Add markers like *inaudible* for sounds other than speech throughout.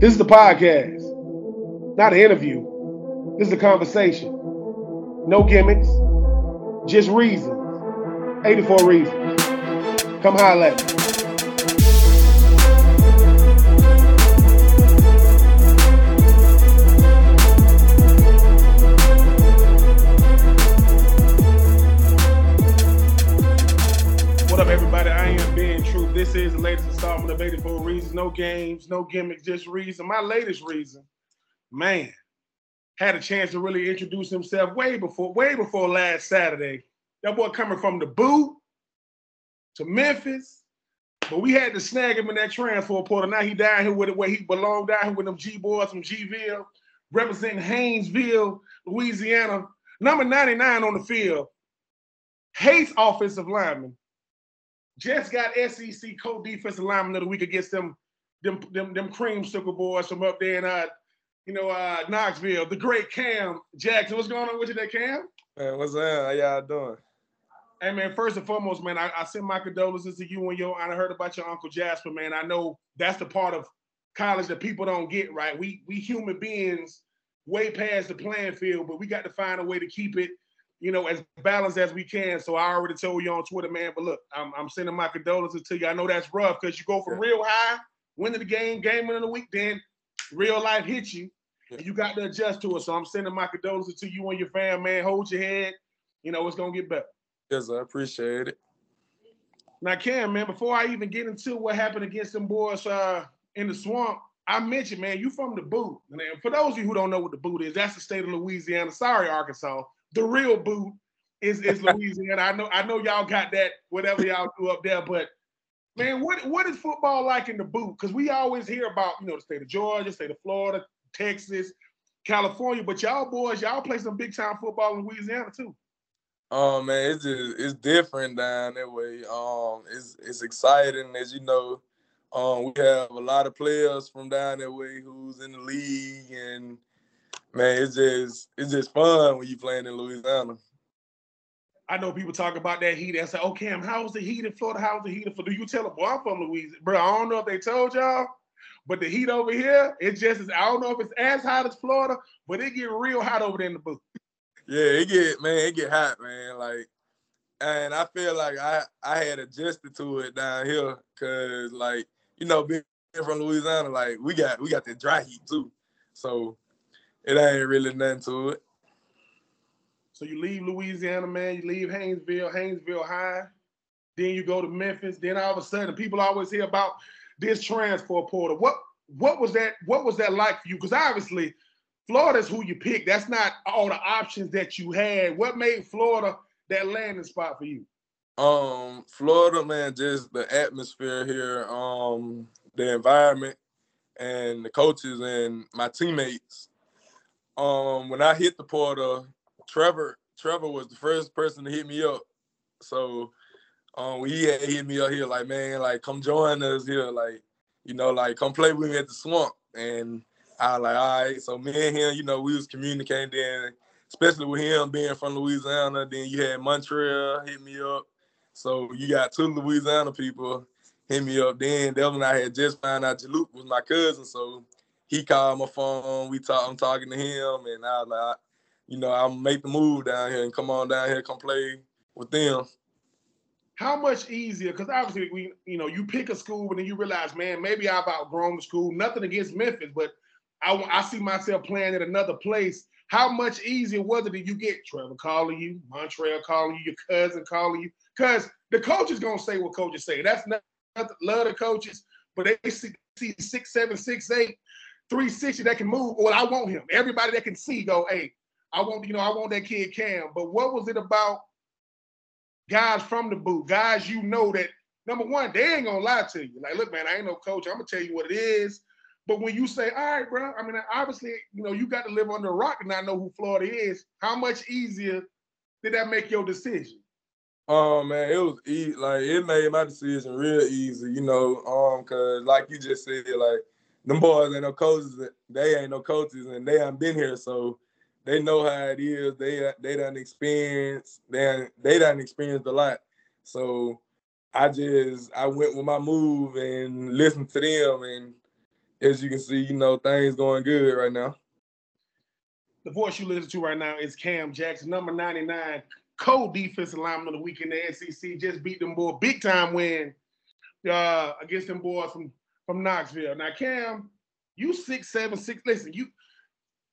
This is the podcast, not an interview. This is a conversation. No gimmicks, just reasons. 84 reasons. Come holler at me. What up, everybody? I am. This is the latest installment of 84 Reasons. No games, no gimmicks, just reason. My latest reason, man, had a chance to really introduce himself way before, way before last Saturday. That boy coming from the boot to Memphis, but we had to snag him in that transfer portal. Now he down here with it where he belonged down here with them G boys from Gville, representing Haynesville, Louisiana. Number 99 on the field. Hates offensive lineman. Just got SEC co-defensive lineman of the week against them, them, them, them creamsicle boys from up there in uh, you know, uh Knoxville. The great Cam Jackson. What's going on with you there, Cam? Man, what's up? How y'all doing? Hey man, first and foremost, man, I, I send my condolences to you and your. I heard about your uncle Jasper, man. I know that's the part of college that people don't get right. We we human beings way past the playing field, but we got to find a way to keep it, you know, as balanced as we can. So I already told you on Twitter, man. But look, I'm, I'm sending my condolences to you. I know that's rough because you go from real high, winning the game, game winning the week, then real life hits you, and you got to adjust to it. So I'm sending my condolences to you and your fam, man. Hold your head. You know it's gonna get better. Yes, I appreciate it. Now, Cam, man, before I even get into what happened against them boys uh, in the swamp, I mentioned, man, you from the boot. And for those of you who don't know what the boot is, that's the state of Louisiana. Sorry, Arkansas. The real boot is, is Louisiana. I know, I know y'all got that, whatever y'all do up there, but man, what what is football like in the boot? Because we always hear about, you know, the state of Georgia, state of Florida, Texas, California, but y'all boys, y'all play some big time football in Louisiana too. Oh man, it's just it's different down that way. Um, it's it's exciting as you know. Um, we have a lot of players from down that way who's in the league, and man, it's just it's just fun when you playing in Louisiana. I know people talk about that heat and say, "Oh, Cam, how's the heat in Florida? How's the heat in Florida?" Do you tell them, "Boy, I'm from Louisiana, bro"? I don't know if they told y'all, but the heat over here, it just is. I don't know if it's as hot as Florida, but it get real hot over there in the booth. Yeah, it get man, it get hot, man. Like, and I feel like I I had adjusted to it down here, cause like you know being from Louisiana, like we got we got the dry heat too, so it ain't really nothing to it. So you leave Louisiana, man. You leave Haynesville, Haynesville High. Then you go to Memphis. Then all of a sudden, people always hear about this transfer portal. What what was that? What was that like for you? Because obviously, Florida's who you pick. That's not all the options that you had. What made Florida that landing spot for you? Um, Florida, man, just the atmosphere here, um, the environment, and the coaches and my teammates. Um, when I hit the portal, Trevor, Trevor was the first person to hit me up. So, um, he had hit me up here, like, man, like, come join us here, like, you know, like, come play with me at the swamp. And I was like, all right. So me and him, you know, we was communicating then, especially with him being from Louisiana. Then you had Montrell hit me up. So you got two Louisiana people hit me up. Then Devin and I had just found out Jaluk was my cousin. So he called my phone. We talk, I'm talking to him, and I was like, you know, I'll make the move down here and come on down here, come play with them. How much easier? Because obviously, we, you know, you pick a school, and then you realize, man, maybe I've outgrown the school. Nothing against Memphis, but I, I see myself playing at another place. How much easier was it that you get Trevor calling you, Montrell calling you, your cousin calling you? Because the coach is gonna say what coaches say. That's not, love the coaches, but they see, see six, seven, six, eight, 360 that can move. Well, I want him. Everybody that can see go, hey, I want, you know, I want that kid Cam. But what was it about guys from the boot, guys you know that number one, they ain't gonna lie to you. Like, look, man, I ain't no coach. I'm gonna tell you what it is. But when you say, all right, bro, I mean, obviously, you know, you got to live under a rock and not know who Florida is. How much easier did that make your decision? Oh man, it was easy. Like it made my decision real easy, you know. Um, cause like you just said, like *laughs* them boys ain't no coaches. They ain't no coaches, and they haven't been here, so they know how it is. They they done experienced. They they done experienced a lot. So I just I went with my move and listened to them and as you can see, you know, things going good right now. The voice you listen to right now is Cam Jackson, number 99, co-defensive lineman of the week in the SEC. Just beat them boy big time win uh, against them boys from from Knoxville. Now, Cam, you six seven six. Listen, you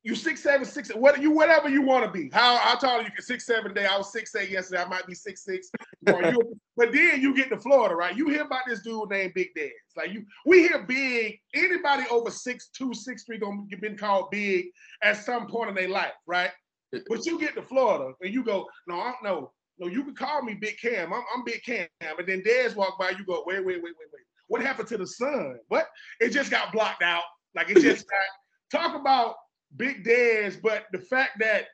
you six seven six. What you whatever you want to be. How how tall you you? Six seven day. I was six eight yesterday. I might be six six. *laughs* but then you get to Florida, right? You hear about this dude named Big Dez. Like you, we hear big. Anybody over six two six three gonna been called big at some point in their life, right? *laughs* But you get to Florida and you go, no, I don't know. No, you can call me Big Cam. I'm, I'm Big Cam. And then Dez walk by, you go, wait, wait, wait, wait, wait. What happened to the sun? What? It just got blocked out. Like it just got. Talk about Big Dez, but the fact that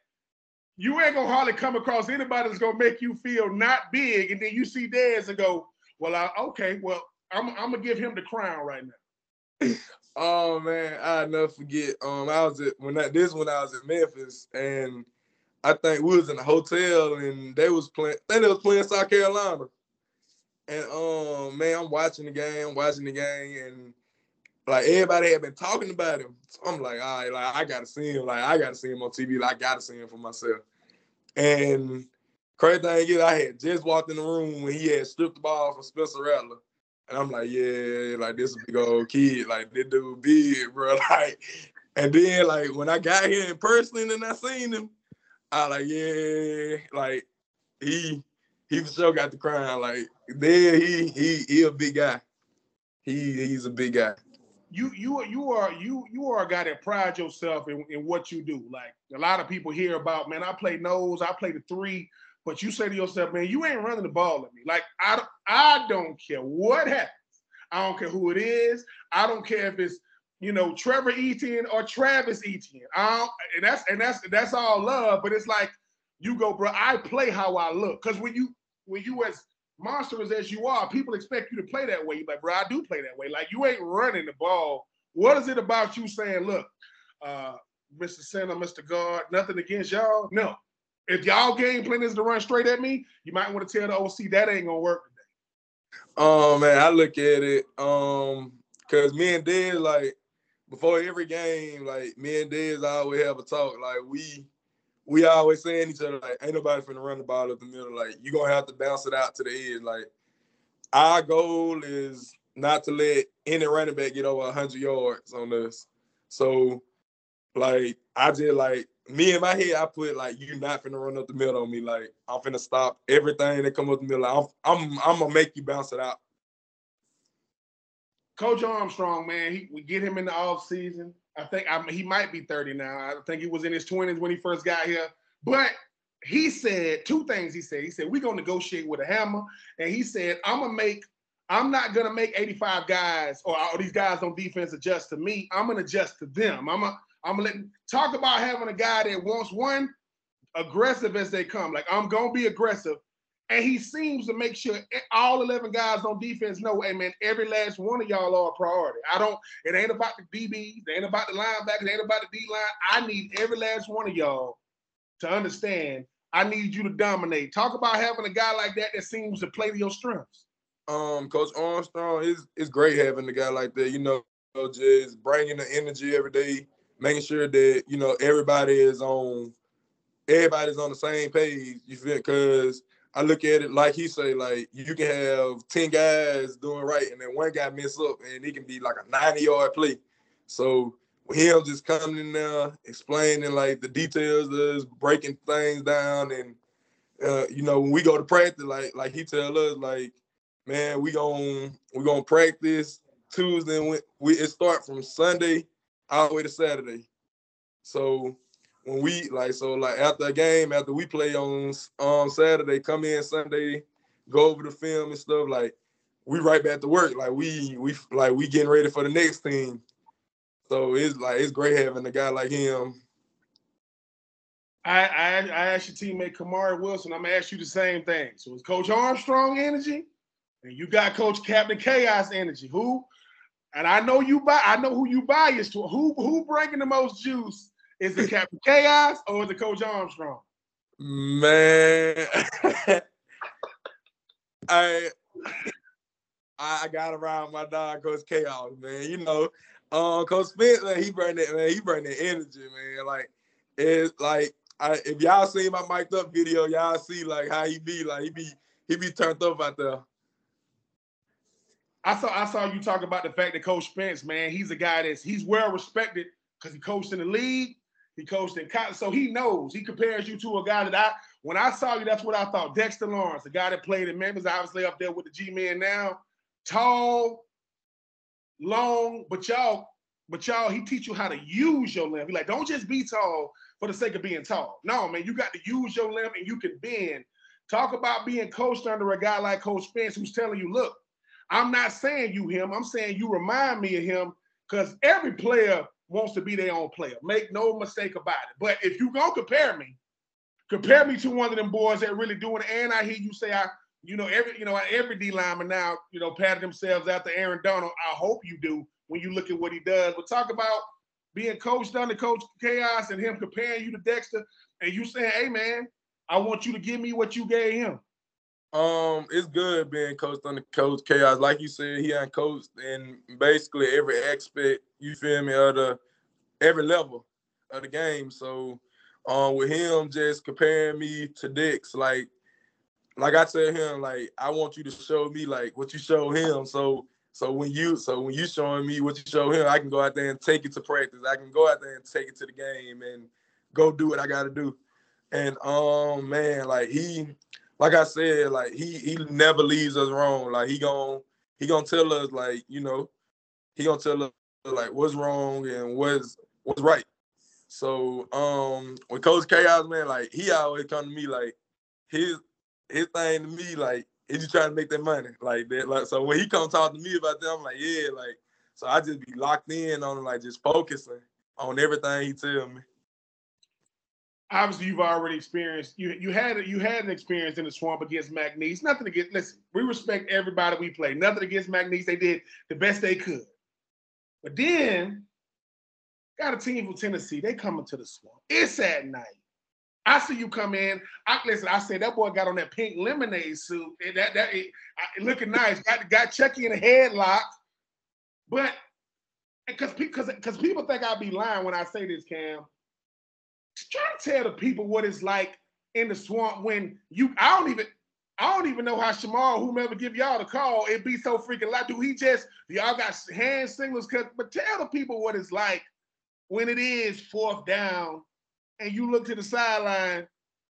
you ain't gonna hardly come across anybody that's gonna make you feel not big, and then you see Dez and go, "Well, I, okay, well, I'm, I'm gonna give him the crown right now." *laughs* oh man, I never forget. Um, I was at when that this when I was at Memphis, and I think we was in a hotel, and they was playing. I they was playing South Carolina, and um, man, I'm watching the game, watching the game, and like everybody had been talking about him. So I'm like, all right, like I gotta see him. Like I gotta see him on TV. Like I gotta see him for myself. And crazy thing is, I had just walked in the room when he had stripped the ball from Spencer Rattler. And I'm like, yeah, like this is big old kid, like this dude big, bro. *laughs* Like, and then like when I got here in person and I seen him, I like, yeah, like he he for sure got the crown. Like there he he he a big guy. He he's a big guy you you you are you you are a guy that prides yourself in, in what you do. Like a lot of people hear about, man, I play nose, I play the three, but you say to yourself, man, you ain't running the ball at me. Like I I don't care what happens. I don't care who it is. I don't care if it's you know Trevor Etienne or Travis Etienne. I don't, and that's and that's that's all love. But it's like you go, bro. I play how I look because when you when you as monstrous as you are, people expect you to play that way. You're like, bro, I do play that way. Like you ain't running the ball. What is it about you saying, look, uh, Mr. Center, Mr. Guard, nothing against y'all? No. If y'all game plan is to run straight at me, you might want to tell the OC that ain't gonna work today. Oh man, I look at it, um, cause me and Dez, like before every game, like me and Dez always have a talk. Like we we always saying each other like, ain't nobody finna run the ball up the middle. Like you gonna have to bounce it out to the end. Like our goal is not to let any running back get over hundred yards on us. So like I just like me in my head, I put like you not finna run up the middle on me. Like I'm finna stop everything that come up the middle. Like, I'm I'm I'm gonna make you bounce it out. Coach Armstrong, man, he, we get him in the off season. I think I he might be 30 now. I think he was in his 20s when he first got here. But he said two things. He said, he said, we're gonna negotiate with a hammer. And he said, I'm gonna make, I'm not gonna make 85 guys or all these guys on defense adjust to me. I'm gonna adjust to them. I'm gonna, I'm gonna let talk about having a guy that wants one aggressive as they come. Like I'm gonna be aggressive, and he seems to make sure all 11 guys on defense know, hey man, every last one of y'all are a priority. I don't, it ain't about the DBs, it ain't about the linebackers, it ain't about the D line. I need every last one of y'all to understand I need you to dominate. Talk about having a guy like that that seems to play to your strengths. Um, Coach Armstrong is is great having a guy like that. You know, just bringing the energy every day, making sure that you know everybody is on, everybody's on the same page. You feel? Because I look at it like he say, like you can have 10 guys doing right and then one guy mess up and it can be like a 90 yard play. So him just coming in there, explaining like the details of breaking things down and uh, you know, when we go to practice, like like he tell us, like, man, we going we gonna practice Tuesday and we it start from Sunday all the way to Saturday. So when we like so like after a game, after we play on on Saturday, come in Sunday, go over the film and stuff, like we right back to work. Like we we like we getting ready for the next team. So it's like it's great having a guy like him. I I, I asked your teammate Kamari Wilson, I'm gonna ask you the same thing. So it's Coach Armstrong energy, and you got Coach Captain Chaos energy. Who and I know you buy I know who you biased to. Who who bringing the most juice is it Captain Chaos or is it Coach Armstrong? Man, *laughs* I I got around my dog Coach Chaos, man. You know, Um, Coach Spence, man, he bring that man, he bring that energy, man. Like it's like I, if y'all see my mic'd up video, y'all see like how he be, like he be he be turned up out there. I saw I saw you talk about the fact that Coach Spence, man, he's a guy that's he's well respected because he coached in the league, he coached in college, so he knows. He compares you to a guy that I when I saw you, that's what I thought. Dexter Lawrence, the guy that played in Memphis, obviously up there with the G-men now, tall, long, but y'all, but y'all, he teach you how to use your limb. He like, don't just be tall for the sake of being tall. No, man, you got to use your limb and you can bend. Talk about being coached under a guy like Coach Spence who's telling you, look, I'm not saying you him. I'm saying you remind me of him because every player wants to be their own player. Make no mistake about it. But if you gonna compare me, compare me to one of them boys that really doing it. And I hear you say I you know, every you know, every D lineman now, you know, patted themselves after Aaron Donald. I hope you do when you look at what he does. But talk about being coached under Coach Chaos and him comparing you to Dexter, and you saying, "Hey, man, I want you to give me what you gave him." Um, it's good being coached under Coach Chaos. Like you said, he ain't coached in basically every aspect. You feel me? Of the every level of the game. So, um, with him just comparing me to Dex, like like I tell him, like I want you to show me like what you show him. So so when you so when you showing me what you show him, I can go out there and take it to practice. I can go out there and take it to the game and go do what I got to do. And um man, like he, like I said, like he he never leaves us wrong. Like he gon' he gonna tell us like you know he gonna tell us like what's wrong and what's what's right. So um with Coach Chaos man, like he always come to me like his his thing to me, like, he just trying to make that money. Like that. Like so when he come talk to me about that, I'm like, yeah, like so I just be locked in on like just focusing on everything he tell me. Obviously, you've already experienced you you had you had an experience in the swamp against McNeese. Nothing against listen, we respect everybody we play. Nothing against McNeese. They did the best they could. But then got a team from Tennessee. They coming to the swamp. It's at night. I see you come in. I listen. I said that boy got on that pink lemonade suit. That that it, looking nice. Got got Chucky in a headlock. But because because because people think I'd be lying when I say this, Cam. Try to tell the people what it's like in the swamp when you. I don't even. I don't even know how Shemar, whomever give y'all the call, it be so freaking loud. Do he just y'all got hand signals? But tell the people what it's like when it is fourth down and you look to the sideline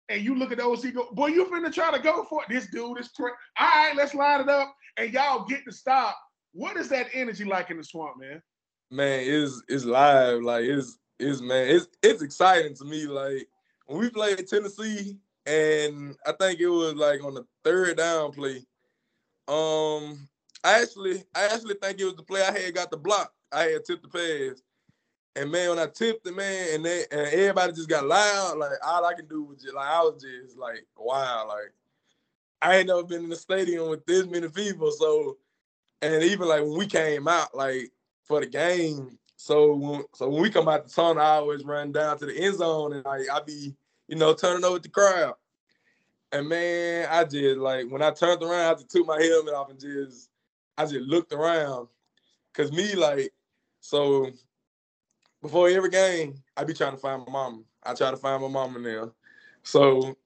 and you look at the OC go, boy, you finna try to go for it. This dude is. All right, let's line it up and y'all get to stop. What is that energy like in the swamp, man? Man, it's it's live. Like it's it's man, it's it's exciting to me. Like when we played Tennessee, and I think it was like on the third down play. Um, I actually I actually think it was the play I had got the block. I had tipped the pass. And man, when I tipped it, man, and they and everybody just got loud, like all I can do was just like I was just like, wow, like I ain't never been in the stadium with this many people. So, and even like when we came out, like for the game, so when, so when we come out the tunnel, I always run down to the end zone and like I be, you know, turning over the crowd. And man, I just like when I turned around, I just took my helmet off and just I just looked around. Cause me, like, so before every game, I be trying to find my mama. I try to find my mama now. So if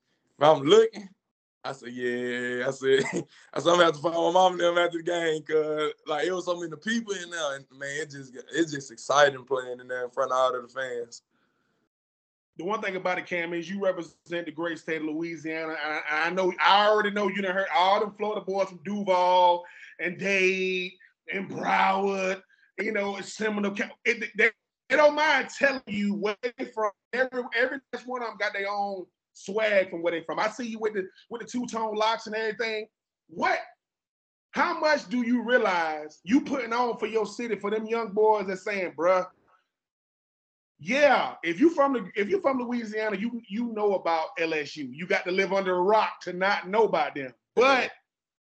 I'm looking, I said, yeah. I said, *laughs* I said I'm gonna have to find my mom and them after the game because like it was so many people in there, and man, it just it's just exciting playing in there in front of all of the fans. The one thing about it, Cam, is you represent the great state of Louisiana. I, I know I already know you done heard all the Florida boys from Duval and Dade and Broward, you know, Seminole. It, they, they don't mind telling you where they from. Every every one of them got their own swag from where they from. I see you with the with the two tone locks and everything. What? How much do you realize you putting on for your city for them young boys that saying, bruh? Yeah, if you from the if you're from Louisiana, you you know about LSU. You got to live under a rock to not know about them. But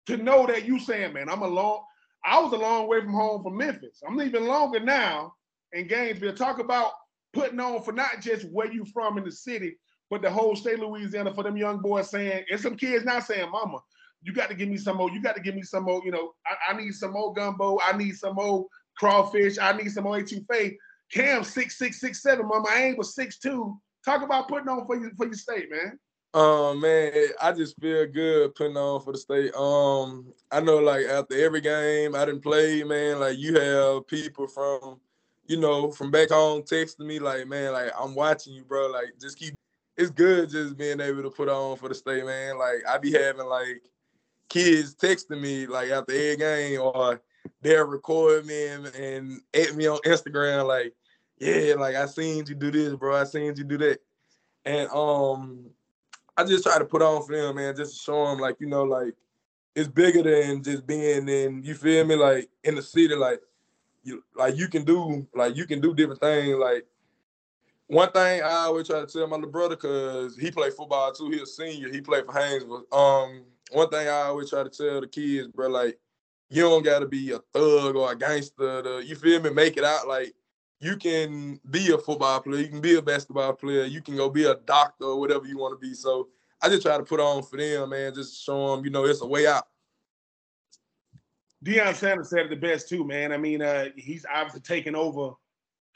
to know that you saying, man, I'm a long, I was a long way from home from Memphis. I'm even longer now in Gainesville. Talk about putting on for not just where you from in the city, but the whole state of Louisiana for them young boys saying, and some kids not saying, Mama, you got to give me some more. You got to give me some more. You know, I, I, need some more gumbo. I need some more crawfish. I need some more etouffee. Cam six six six seven. Mama, I aim was six two. Talk about putting on for you for your state, man. Um, man, I just feel good putting on for the state. Um, I know like after every game I didn't play, man, like you have people from, you know, from back home texting me like, man, like I'm watching you, bro. Like just keep it's good just being able to put on for the state, man. Like I be having like kids texting me like after every game or they'll record me and, and at me on Instagram like, yeah, like I seen you do this, bro. I seen you do that. And um I just try to put on for them, man, just to show them like, you know, like it's bigger than just being in, you feel me, like in the city, like you like you can do like you can do different things. Like one thing I always try to tell my little brother, cause he played football too. He a senior. He played for Haynesville. Um, one thing I always try to tell the kids, bro, like you don't gotta be a thug or a gangster. To, you feel me? Make it out like you can be a football player, you can be a basketball player, you can go be a doctor or whatever you want to be. So I just try to put on for them, man, just show them, you know, it's a way out. Deion Sanders said it the best too, man. I mean, uh, he's obviously taking over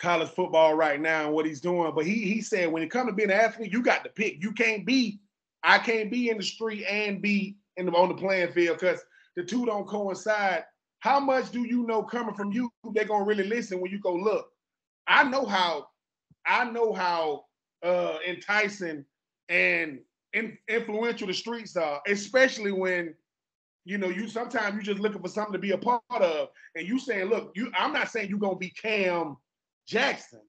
college football right now and what he's doing. But he he said when it comes to being an athlete, you got to pick. You can't be, I can't be in the street and be in the, on the playing field because the two don't coincide. How much do you know coming from you? They're gonna really listen when you go look. I know how, I know how uh, enticing and in, influential the streets are, especially when you know you sometimes you just looking for something to be a part of, and you saying, look, you. I'm not saying you're gonna be Cam Jackson.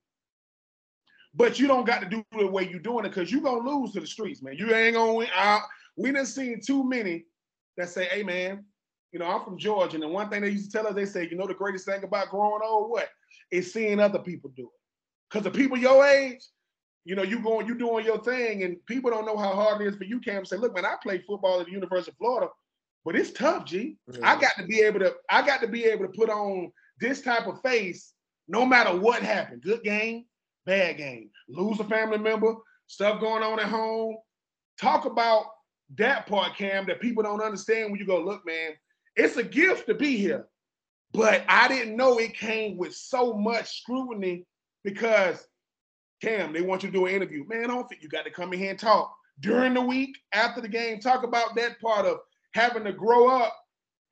But you don't got to do the way you're doing it because you're gonna lose to the streets, man. You ain't gonna win. I, we done seen too many that say, hey man, you know, I'm from Georgia. And the one thing they used to tell us, they say, you know, the greatest thing about growing old, what? Is seeing other people do it. Because the people your age, you know, you going, you doing your thing, and people don't know how hard it is for you, Cam. Say, look, man, I played football at the University of Florida, but it's tough, G. I got to be able to, I got to be able to put on this type of face no matter what happened. Good game, bad game, lose a family member, stuff going on at home. Talk about that part, Cam, that people don't understand when you go, look, man, it's a gift to be here. But I didn't know it came with so much scrutiny because Cam, they want you to do an interview. Man, I don't think you got to come in here and talk during the week after the game. Talk about that part of having to grow up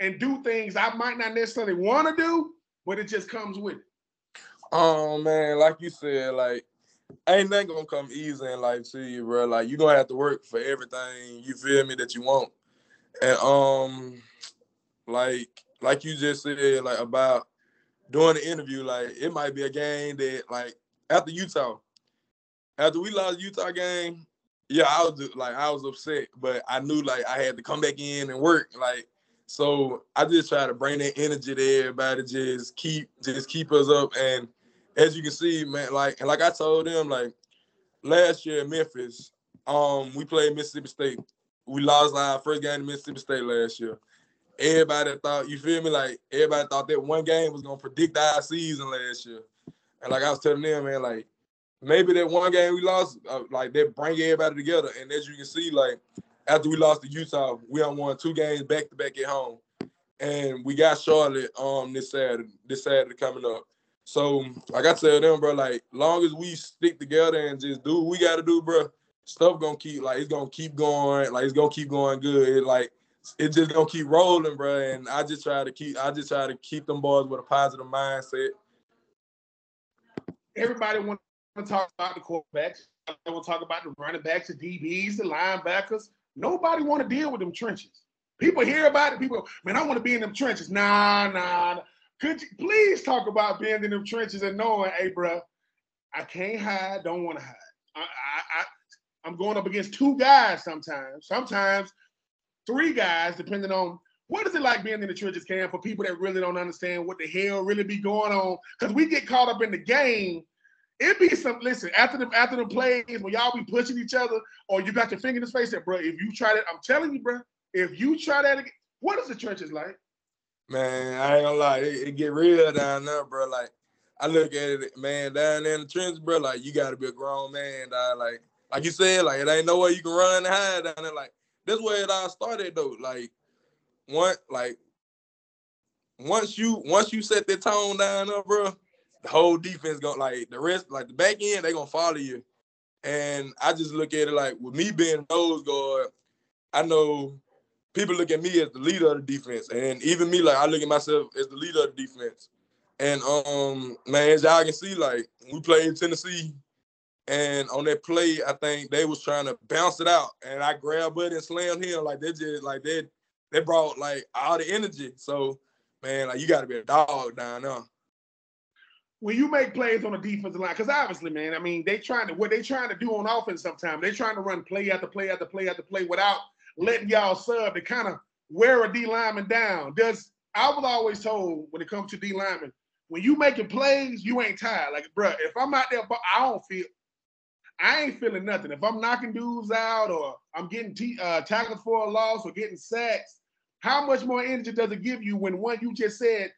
and do things I might not necessarily want to do, but it just comes with it. Oh man, like you said, like ain't nothing gonna come easy in life to you, bro. Like you gonna have to work for everything you feel me that you want. And um, like like you just said, like about doing the interview, like it might be a game that like after Utah, after we lost Utah game, yeah, I was like I was upset, but I knew like I had to come back in and work. Like so I just try to bring that energy to everybody, just keep just keep us up and as you can see, man, like and like I told them, like last year in Memphis, um, we played Mississippi State. We lost our first game in Mississippi State last year. Everybody thought, you feel me? Like everybody thought that one game was gonna predict our season last year. And like I was telling them, man, like maybe that one game we lost, uh, like that bring everybody together. And as you can see, like after we lost to Utah, we have won two games back to back at home. And we got Charlotte um this Saturday, this Saturday coming up. So, like I tell them, bro, like long as we stick together and just do what we gotta do, bro, stuff gonna keep like it's gonna keep going, like it's gonna keep going good. It, like it just gonna keep rolling, bro. And I just try to keep, I just try to keep them boys with a positive mindset. Everybody want to talk about the quarterbacks. They want to talk about the running backs, the DBs, the linebackers. Nobody want to deal with them trenches. People hear about it. People, man, I want to be in them trenches. Nah, Nah, nah. Could you please talk about being in them trenches and knowing, hey, bro, I can't hide, don't want to hide. I, I, I, am going up against two guys sometimes, sometimes three guys, depending on what is it like being in the trenches, Cam, for people that really don't understand what the hell really be going on. Because we get caught up in the game. It be some listen after the after the plays when y'all be pushing each other, or you got your finger in his face. That bro, if you try that, I'm telling you, bro, if you try that again, what is the trenches like? Man, I ain't gonna lie, it, it, get real down there, bro. Like, I look at it, man, down there in the trenches, bro. Like, you gotta be a grown man, dog. Like, like you said, like it ain't no way you can run and hide down there. Like, that's where it all started though. Like, one, like, once you once you set the tone down there, bro, the whole defense gonna like the rest, like the back end, they gonna follow you. And I just look at it like with me being nose guard, I know people look at me as the leader of the defense, and even me, like I look at myself as the leader of the defense. And um, man, as y'all can see, like we played in Tennessee, and on that play, I think they was trying to bounce it out, and I grabbed it and slammed him. Like they just like they they brought like all the energy. So man, like you got to be a dog down there. When you make plays on the defensive line, because obviously, man, I mean, they trying to what they trying to do on offense. Sometimes they trying to run play after play after play after play without letting y'all sub to kind of wear a D lineman down. Does I was always told when it comes to D lineman, when you making plays, you ain't tired. Like, bro, if I'm out there, I don't feel, I ain't feeling nothing. If I'm knocking dudes out or I'm getting t- uh, tackled for a loss or getting sacks, how much more energy does it give you when one you just said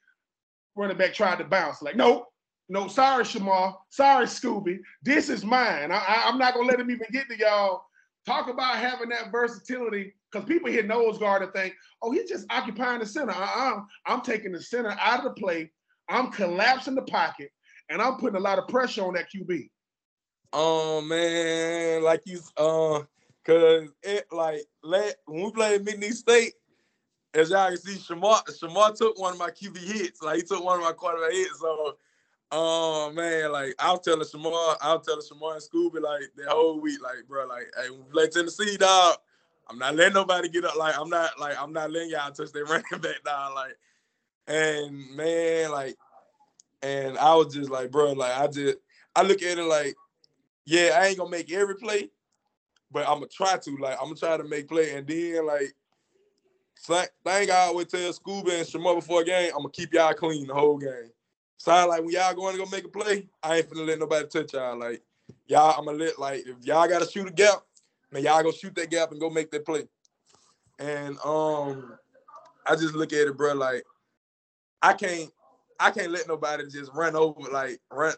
running back tried to bounce? Like, no, no, sorry, Shemar, sorry, Scooby, this is mine. I, I, I'm not gonna let him even get to y'all Talk about having that versatility because people hit nose guard and think, oh, he's just occupying the center. Uh-uh. I'm taking the center out of the play. I'm collapsing the pocket, and I'm putting a lot of pressure on that QB. Oh man, like you, uh, cause it like let when we played McNeese State, as y'all can see, Shemar Shemar took one of my QB hits. Like he took one of my quarterback hits. So Oh man, like I was telling Shemar, I was telling Shemar and Scooby like that whole week, like bro, like hey, play Tennessee, dog. I'm not letting nobody get up. Like I'm not like I'm not letting y'all touch their *laughs* running back, dog. Like, and man, like, and I was just like, bro, like I just I look at it like, yeah, I ain't gonna make every play, but I'm gonna try to. Like, I'm gonna try to make play, and then like. Thing I always tell Scooby and Shemar before a game, I'm gonna keep y'all clean the whole game. Sound like when y'all going to go make a play, I ain't finna let nobody touch y'all. Like y'all, I'm gonna let like if y'all gotta shoot a gap, man, y'all go shoot that gap and go make that play. And um, I just look at it, bro. Like I can't, I can't let nobody just run over like run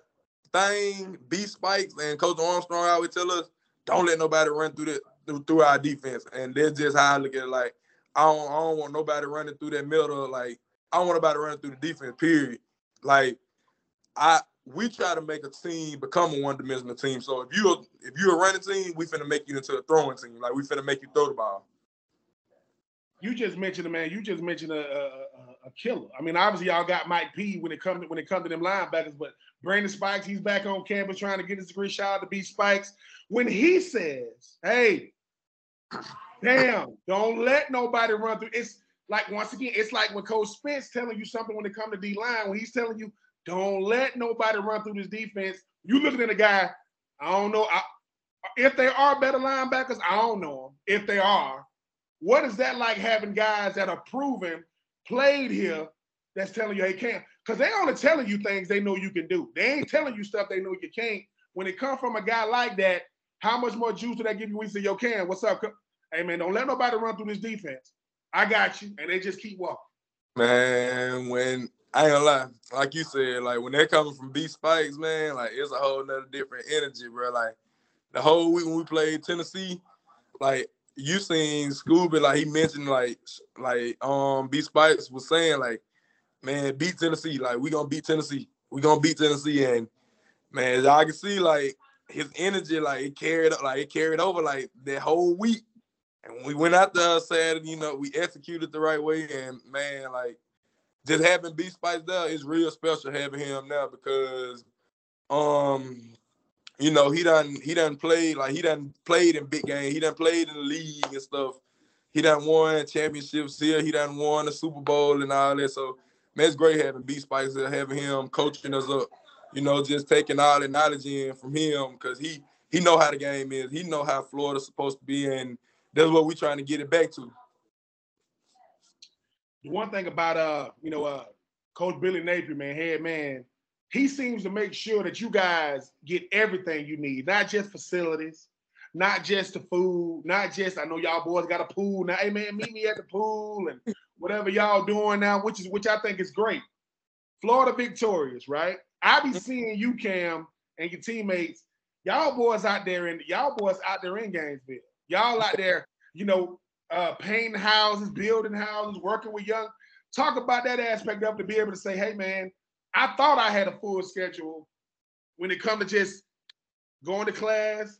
thing. B spikes and Coach Armstrong always tell us, don't let nobody run through the through, through our defense. And that's just how I look at it. Like I don't, I don't want nobody running through that middle. Like I don't want nobody running through the defense. Period. Like I we try to make a team become a one-dimensional team. So if you're if you're a running team, we finna make you into a throwing team. Like we finna make you throw the ball. You just mentioned a man. You just mentioned a, a, a killer. I mean, obviously y'all got Mike P when it comes to when it comes to them linebackers, but Brandon Spikes, he's back on campus trying to get his degree. Shout out to B Spikes. When he says, "Hey, damn, don't let nobody run through," it's like once again, it's like when Coach Spence telling you something when it comes to D line, when he's telling you, don't let nobody run through this defense. You looking at a guy, I don't know. I, if they are better linebackers, I don't know them. If they are, what is that like having guys that are proven, played here, that's telling you, hey, can't? Because they only telling you things they know you can do. They ain't telling you stuff they know you can't. When it comes from a guy like that, how much more juice do that give you when you say, yo, can? What's up? Hey, man, don't let nobody run through this defense. I got you. And they just keep walking. Man, when I ain't gonna lie, like you said, like when they're coming from B Spikes, man, like it's a whole nother different energy, bro. Like the whole week when we played Tennessee, like you seen Scooby, like he mentioned, like like um B Spikes was saying, like, man, beat Tennessee, like we gonna beat Tennessee, we gonna beat Tennessee, and man, I can see, like his energy, like it carried, like it carried over, like that whole week. And we went out there Saturday, you know, we executed the right way, and man, like just having B Spikes there is real special having him now because um you know he done he done played like he done played in big game. He done played in the league and stuff. He done won championships here. He done won the super bowl and all that. So man it's great having b spikes there having him coaching us up you know just taking all the knowledge in from him because he he know how the game is. He know how florida's supposed to be and that's what we're trying to get it back to the one thing about uh, you know, uh, Coach Billy Napier, man, head man, he seems to make sure that you guys get everything you need, not just facilities, not just the food, not just I know y'all boys got a pool now. Hey man, meet me at the pool and whatever y'all doing now, which is which I think is great. Florida victorious, right? I be seeing you, Cam, and your teammates. Y'all boys out there in y'all boys out there in Gainesville. Y'all out there, you know, uh, painting houses, building houses, working with young. talk about that aspect of to be able to say, hey man, I thought I had a full schedule when it come to just going to class,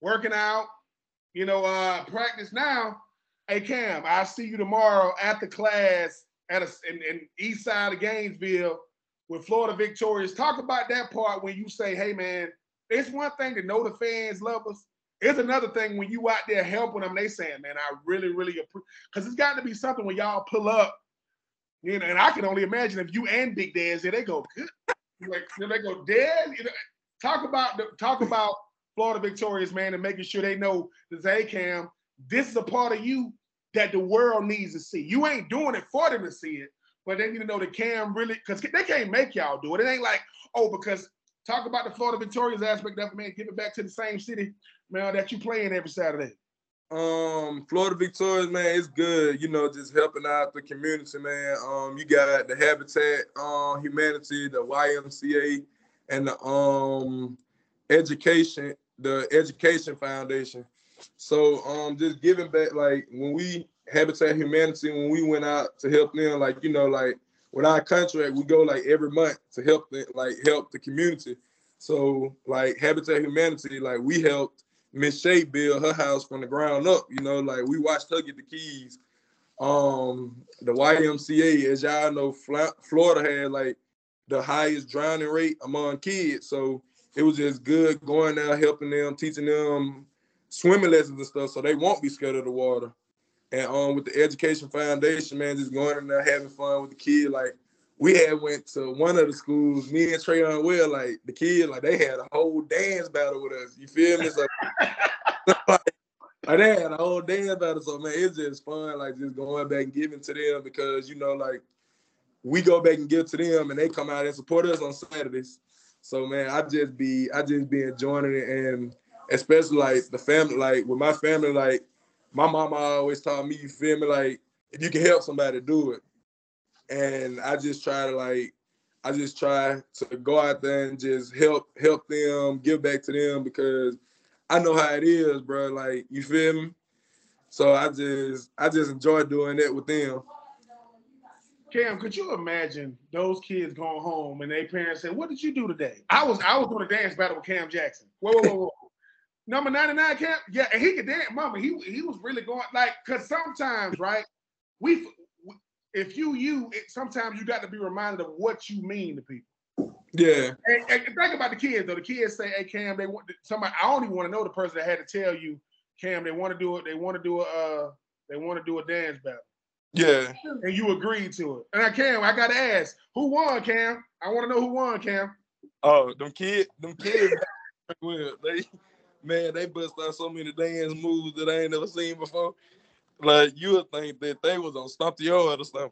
working out, you know, uh, practice now. Hey Cam, I'll see you tomorrow after class at a in, in east side of Gainesville with Florida Victorious. Talk about that part when you say, hey man, it's one thing to know the fans love us. It's another thing when you out there helping them, they saying, man, I really, really appreciate because it's got to be something when y'all pull up, you know, and I can only imagine if you and Big Dad there, they go. Like, they go, Dad, you know, talk about the talk about Florida Victorious, man, and making sure they know the Cam, this is a part of you that the world needs to see. You ain't doing it for them to see it, but they need to know the Cam really, because they can't make y'all do it. It ain't like, oh, because talk about the Florida Victorious aspect of it, man. Give it back to the same city, man, that you playing every Saturday. Um, Florida Victorious, man, it's good. You know, just helping out the community, man. Um, you got the Habitat, um, Humanity, the YMCA, and the um education, the Education Foundation. So um, just giving back, like when we Habitat Humanity, when we went out to help them, like you know, like with our contract, we go like every month to help the, like help the community. So like Habitat Humanity, like we helped Miss Shay build her house from the ground up. You know, like we watched her get the keys. Um, the YMCA, as y'all know, Florida had like the highest drowning rate among kids. So it was just good going there, helping them, teaching them swimming lessons and stuff, so they won't be scared of the water and um with the education foundation, man, just going in there having fun with the kid. Like we had went to one of the schools, me and Trayon Will, like the kid, like they had a whole dance battle with us. You feel me? So *laughs* *laughs* like, like they had a whole dance battle. So man, it's just fun, like just going back and giving to them because you know, like we go back and give to them and they come out and support us on Saturdays. So man, I just be I just be enjoying it and especially like the family, like with my family, like my mama always taught me, you feel me, like if you can help somebody, do it. And I just try to like, I just try to go out there and just help help them, give back to them because I know how it is, bro. Like you feel me. So I just I just enjoy doing that with them. Cam, could you imagine those kids going home and their parents say, "What did you do today?" I was I was doing a dance battle with Cam Jackson. Whoa, whoa, whoa, whoa. *laughs* Number 99 Cam, yeah, and he could dance, mama. He he was really going like because sometimes, right? We if you you it, sometimes you got to be reminded of what you mean to people. Yeah. And, and, think about the kids though. The kids say, "Hey Cam, they want somebody." I don't even want to know the person that had to tell you, Cam. They want to do it. They want to do a. Uh, they want to do a dance battle. Yeah. And you agreed to it. And I Cam, I gotta ask, who won, Cam? I want to know who won, Cam. Oh, them kids, them kids. *laughs* Well, they man, they bust out so many dance moves that I ain't never seen before. Like you would think that they was on Stomp the Yard or something.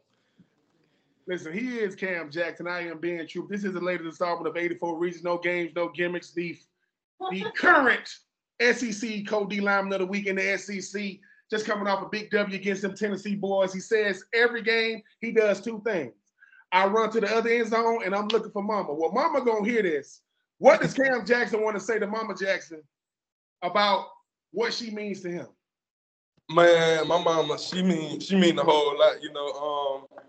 Listen, he is Cam Jackson. I am being true. This is the latest installment of 84 Reasons, no games, no gimmicks. The, the *laughs* current SEC Code D lineman of the week in the SEC, just coming off a big W against them Tennessee boys. He says every game he does two things. I run to the other end zone and I'm looking for Mama. Well, Mama gonna hear this. What does Cam Jackson want to say to Mama Jackson about what she means to him? Man, my mama, she mean she mean a whole lot, you know. Um,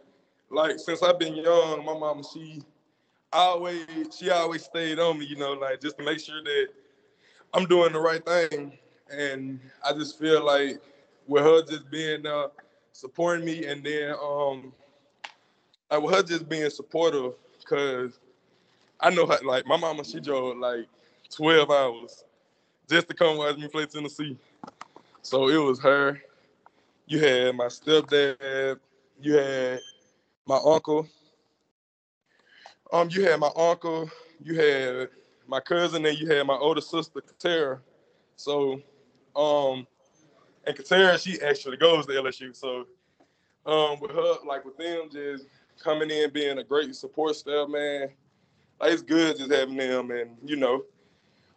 like since I've been young, my mama, she always she always stayed on me, you know, like just to make sure that I'm doing the right thing. And I just feel like with her just being uh supporting me and then um like with her just being supportive, cause I know how like my mama she drove like 12 hours just to come watch me play Tennessee. So it was her. You had my stepdad. You had my uncle. Um, you had my uncle. You had my cousin, and you had my older sister, Katera. So, um, and Katera, she actually goes to LSU. So, um, with her, like with them, just coming in, being a great support staff, man. Like it's good just having them, and you know,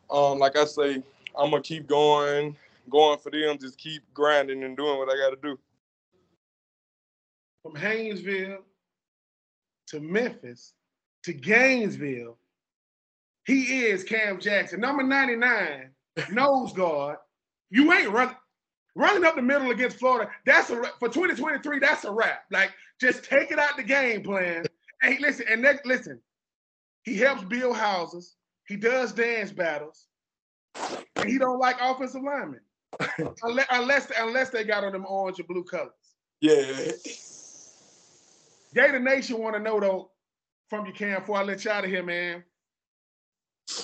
um, like I say, I'm gonna keep going, going for them. Just keep grinding and doing what I got to do. From Haynesville to Memphis to Gainesville, he is Cam Jackson, number 99, *laughs* nose guard. You ain't running. running up the middle against Florida, that's a for 2023, that's a wrap. Like, just take it out the game plan. Hey, listen, and next, listen, he helps build houses, he does dance battles, and he don't like offensive linemen. *laughs* unless, unless unless they got on them orange and blue colors. Yeah. Gator Nation want to know though, from you, Cam, before I let you out of here, man.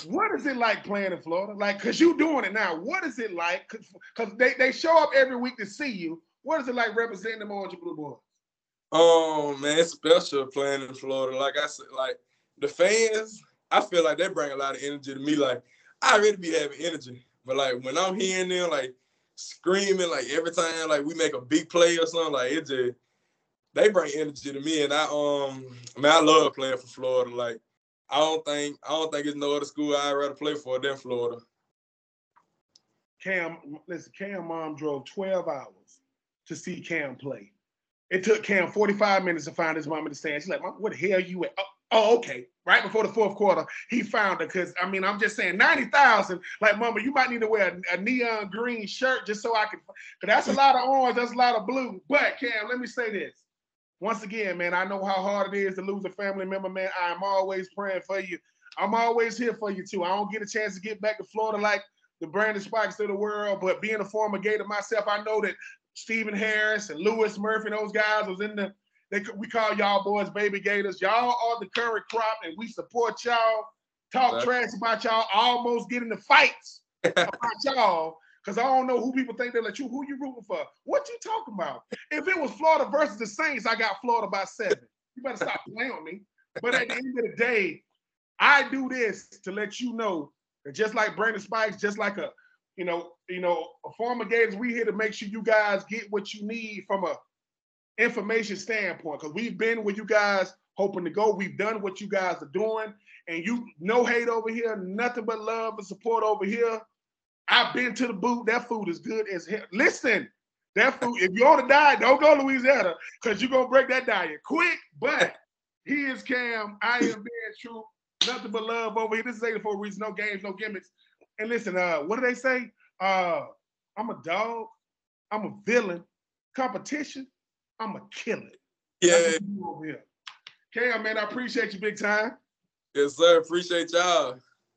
What is it like playing in Florida? Like, cause you doing it now. What is it like? Cause, Cause they, they show up every week to see you. What is it like representing them Orange and Blue Boys? Oh man, it's special playing in Florida. Like I said, like the fans, I feel like they bring a lot of energy to me. Like I really be having energy, but like when I'm hearing them like screaming, like every time like we make a big play or something, like it just they bring energy to me, and I um I mean I love playing for Florida. Like I don't think I don't think it's no other school I'd rather play for than Florida. Cam, listen, Cam mom drove 12 hours to see Cam play. It took Cam 45 minutes to find his mom in the stand. She's like, "What the hell you at?" Oh, oh, okay. Right before the fourth quarter, he found her. Cause I mean, I'm just saying, 90,000. Like, mama, you might need to wear a, a, neon green shirt just so I can. Cause that's a lot of orange. That's a lot of blue. But Cam, let me say this once again, man, I know how hard it is to lose a family member, man. I'm always praying for you. I'm always here for you too. I don't get a chance to get back to Florida like the Brandon Spikes of the world, but being a former Gator myself, I know that Stephen Harris and Louis Murphy, those guys was in the. They, we call y'all boys baby Gators. Y'all are the current crop, and we support y'all. Talk trash about y'all. Almost get into fights about *laughs* y'all because I don't know who people think they're like you. Who you rooting for? What you talking about? If it was Florida versus the Saints, I got Florida by seven. You better stop playing with me. But at the end of the day, I do this to let you know that just like Brandon Spikes, just like a you know, you know, a former Gators, we here to make sure you guys get what you need from a information standpoint. Because we've been where you guys hoping to go. We've done what you guys are doing, and you no hate over here, nothing but love and support over here. I've been to the boot. That food is good as hell. Listen, that food, if you're on a diet, don't go Louisiana because you're to break that diet quick. But he is Cam. I am being true. Nothing but love over here. This is 84 Reasons, no games, no gimmicks. And listen, uh, what do they say? Uh, I'm a dog. I'm a villain. Competition. I'm a killer. Yeah. Cam, man, I appreciate you big time. Yes, sir. Appreciate y'all.